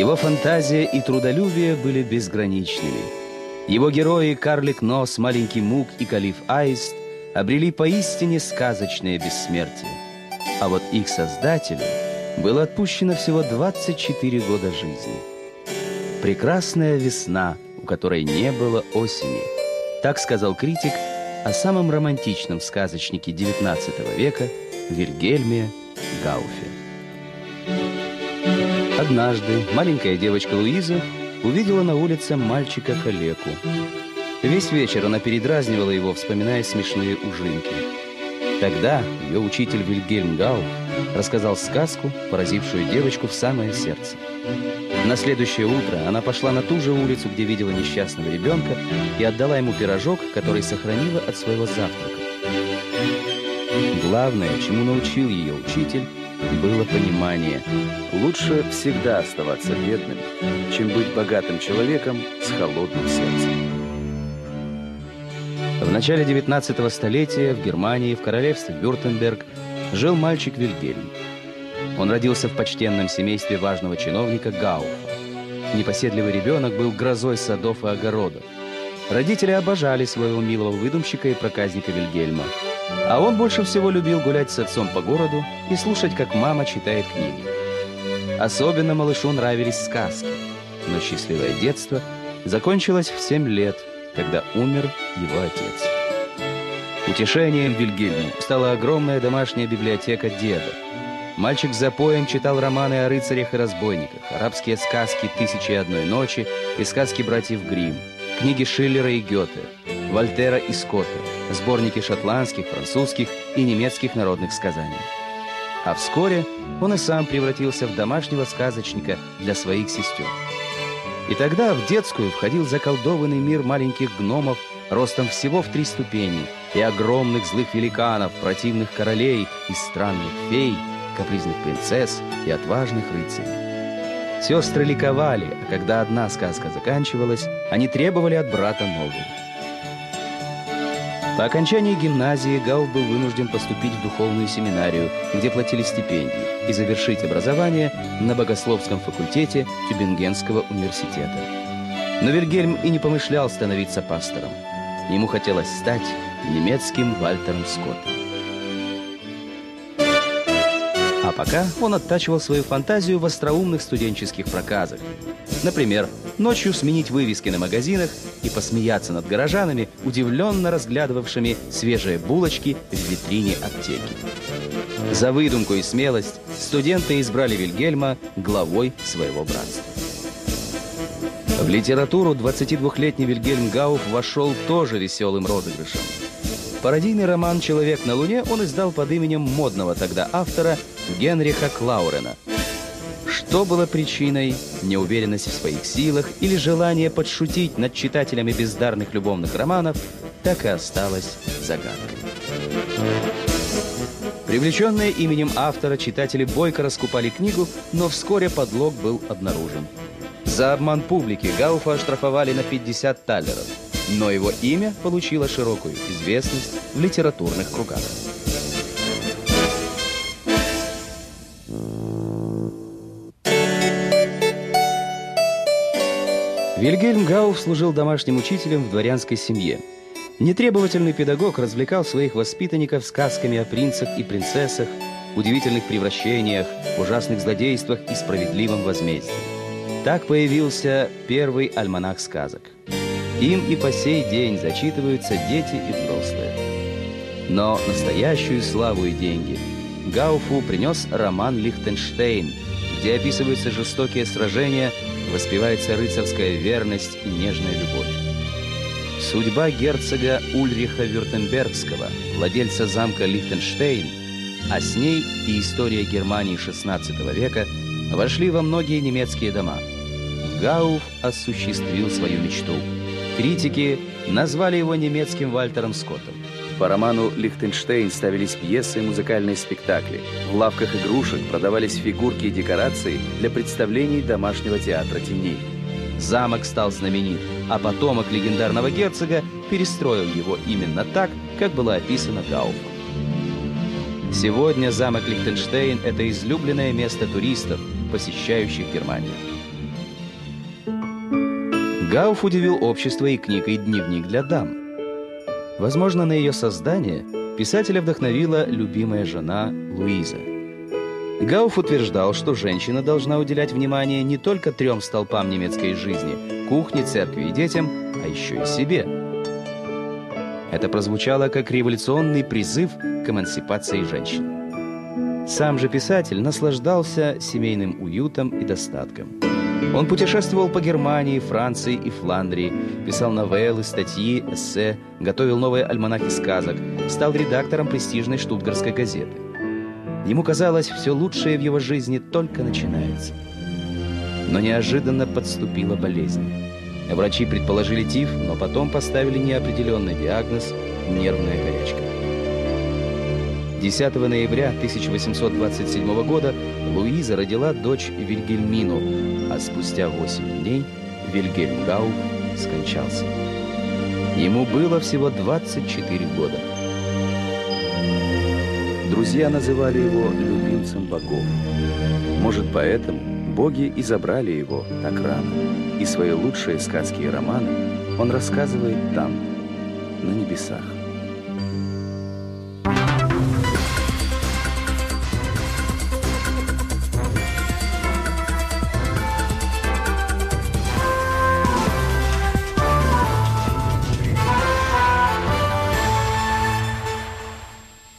Его фантазия и трудолюбие были безграничными. Его герои Карлик Нос, Маленький Мук и Калиф Аист обрели поистине сказочное бессмертие. А вот их создателю было отпущено всего 24 года жизни. Прекрасная весна, у которой не было осени. Так сказал критик о самом романтичном сказочнике XIX века Вильгельме Гауфе. Однажды маленькая девочка Луиза увидела на улице мальчика-калеку. Весь вечер она передразнивала его, вспоминая смешные ужинки. Тогда ее учитель Вильгельм Гауф рассказал сказку, поразившую девочку в самое сердце. На следующее утро она пошла на ту же улицу, где видела несчастного ребенка, и отдала ему пирожок, который сохранила от своего завтрака. Главное, чему научил ее учитель, было понимание. Лучше всегда оставаться бедным, чем быть богатым человеком с холодным сердцем. В начале 19 столетия в Германии, в королевстве Вюртемберг, жил мальчик Вильгельм. Он родился в почтенном семействе важного чиновника Гауфа. Непоседливый ребенок был грозой садов и огородов. Родители обожали своего милого выдумщика и проказника Вильгельма. А он больше всего любил гулять с отцом по городу и слушать, как мама читает книги. Особенно малышу нравились сказки. Но счастливое детство закончилось в семь лет, когда умер его отец. Утешением Вильгельму стала огромная домашняя библиотека деда. Мальчик за поем читал романы о рыцарях и разбойниках, арабские сказки «Тысячи и одной ночи» и сказки братьев Гримм, книги Шиллера и Гёте, Вольтера и Скотта, сборники шотландских, французских и немецких народных сказаний. А вскоре он и сам превратился в домашнего сказочника для своих сестер. И тогда в детскую входил заколдованный мир маленьких гномов ростом всего в три ступени и огромных злых великанов, противных королей и странных фей, капризных принцесс и отважных рыцарей. Сестры ликовали, а когда одна сказка заканчивалась, они требовали от брата новую. По окончании гимназии Гауф был вынужден поступить в духовную семинарию, где платили стипендии, и завершить образование на богословском факультете Тюбингенского университета. Но Вильгельм и не помышлял становиться пастором. Ему хотелось стать немецким Вальтером Скоттом. Пока он оттачивал свою фантазию в остроумных студенческих проказах. Например, ночью сменить вывески на магазинах и посмеяться над горожанами, удивленно разглядывавшими свежие булочки в витрине аптеки. За выдумку и смелость студенты избрали Вильгельма главой своего братства. В литературу 22-летний Вильгельм Гауф вошел тоже веселым розыгрышем. Пародийный роман «Человек на Луне» он издал под именем модного тогда автора Генриха Клаурена. Что было причиной? Неуверенность в своих силах или желание подшутить над читателями бездарных любовных романов, так и осталось загадкой. Привлеченные именем автора, читатели бойко раскупали книгу, но вскоре подлог был обнаружен. За обман публики Гауфа оштрафовали на 50 талеров – но его имя получило широкую известность в литературных кругах. Вильгельм Гауф служил домашним учителем в дворянской семье. Нетребовательный педагог развлекал своих воспитанников сказками о принцах и принцессах, удивительных превращениях, ужасных злодействах и справедливом возмездии. Так появился первый альманах сказок – им и по сей день зачитываются дети и взрослые. Но настоящую славу и деньги Гауфу принес роман «Лихтенштейн», где описываются жестокие сражения, воспевается рыцарская верность и нежная любовь. Судьба герцога Ульриха Вюртембергского, владельца замка Лихтенштейн, а с ней и история Германии XVI века вошли во многие немецкие дома. Гауф осуществил свою мечту – Критики назвали его немецким Вальтером Скоттом. По роману «Лихтенштейн» ставились пьесы и музыкальные спектакли. В лавках игрушек продавались фигурки и декорации для представлений домашнего театра теней. Замок стал знаменит, а потомок легендарного герцога перестроил его именно так, как было описано Гауфом. Сегодня замок Лихтенштейн – это излюбленное место туристов, посещающих Германию. Гауф удивил общество и книгой «Дневник для дам». Возможно, на ее создание писателя вдохновила любимая жена Луиза. Гауф утверждал, что женщина должна уделять внимание не только трем столпам немецкой жизни – кухне, церкви и детям, а еще и себе. Это прозвучало как революционный призыв к эмансипации женщин. Сам же писатель наслаждался семейным уютом и достатком. Он путешествовал по Германии, Франции и Фландрии, писал новеллы, статьи, эссе, готовил новые альманахи сказок, стал редактором престижной штутгарской газеты. Ему казалось, все лучшее в его жизни только начинается. Но неожиданно подступила болезнь. Врачи предположили тиф, но потом поставили неопределенный диагноз – нервная горячка. 10 ноября 1827 года Луиза родила дочь Вильгельмину, а спустя 8 дней Вильгельм Гауф скончался. Ему было всего 24 года. Друзья называли его любимцем богов. Может, поэтому боги и забрали его так рано. И свои лучшие сказки и романы он рассказывает там, на небесах.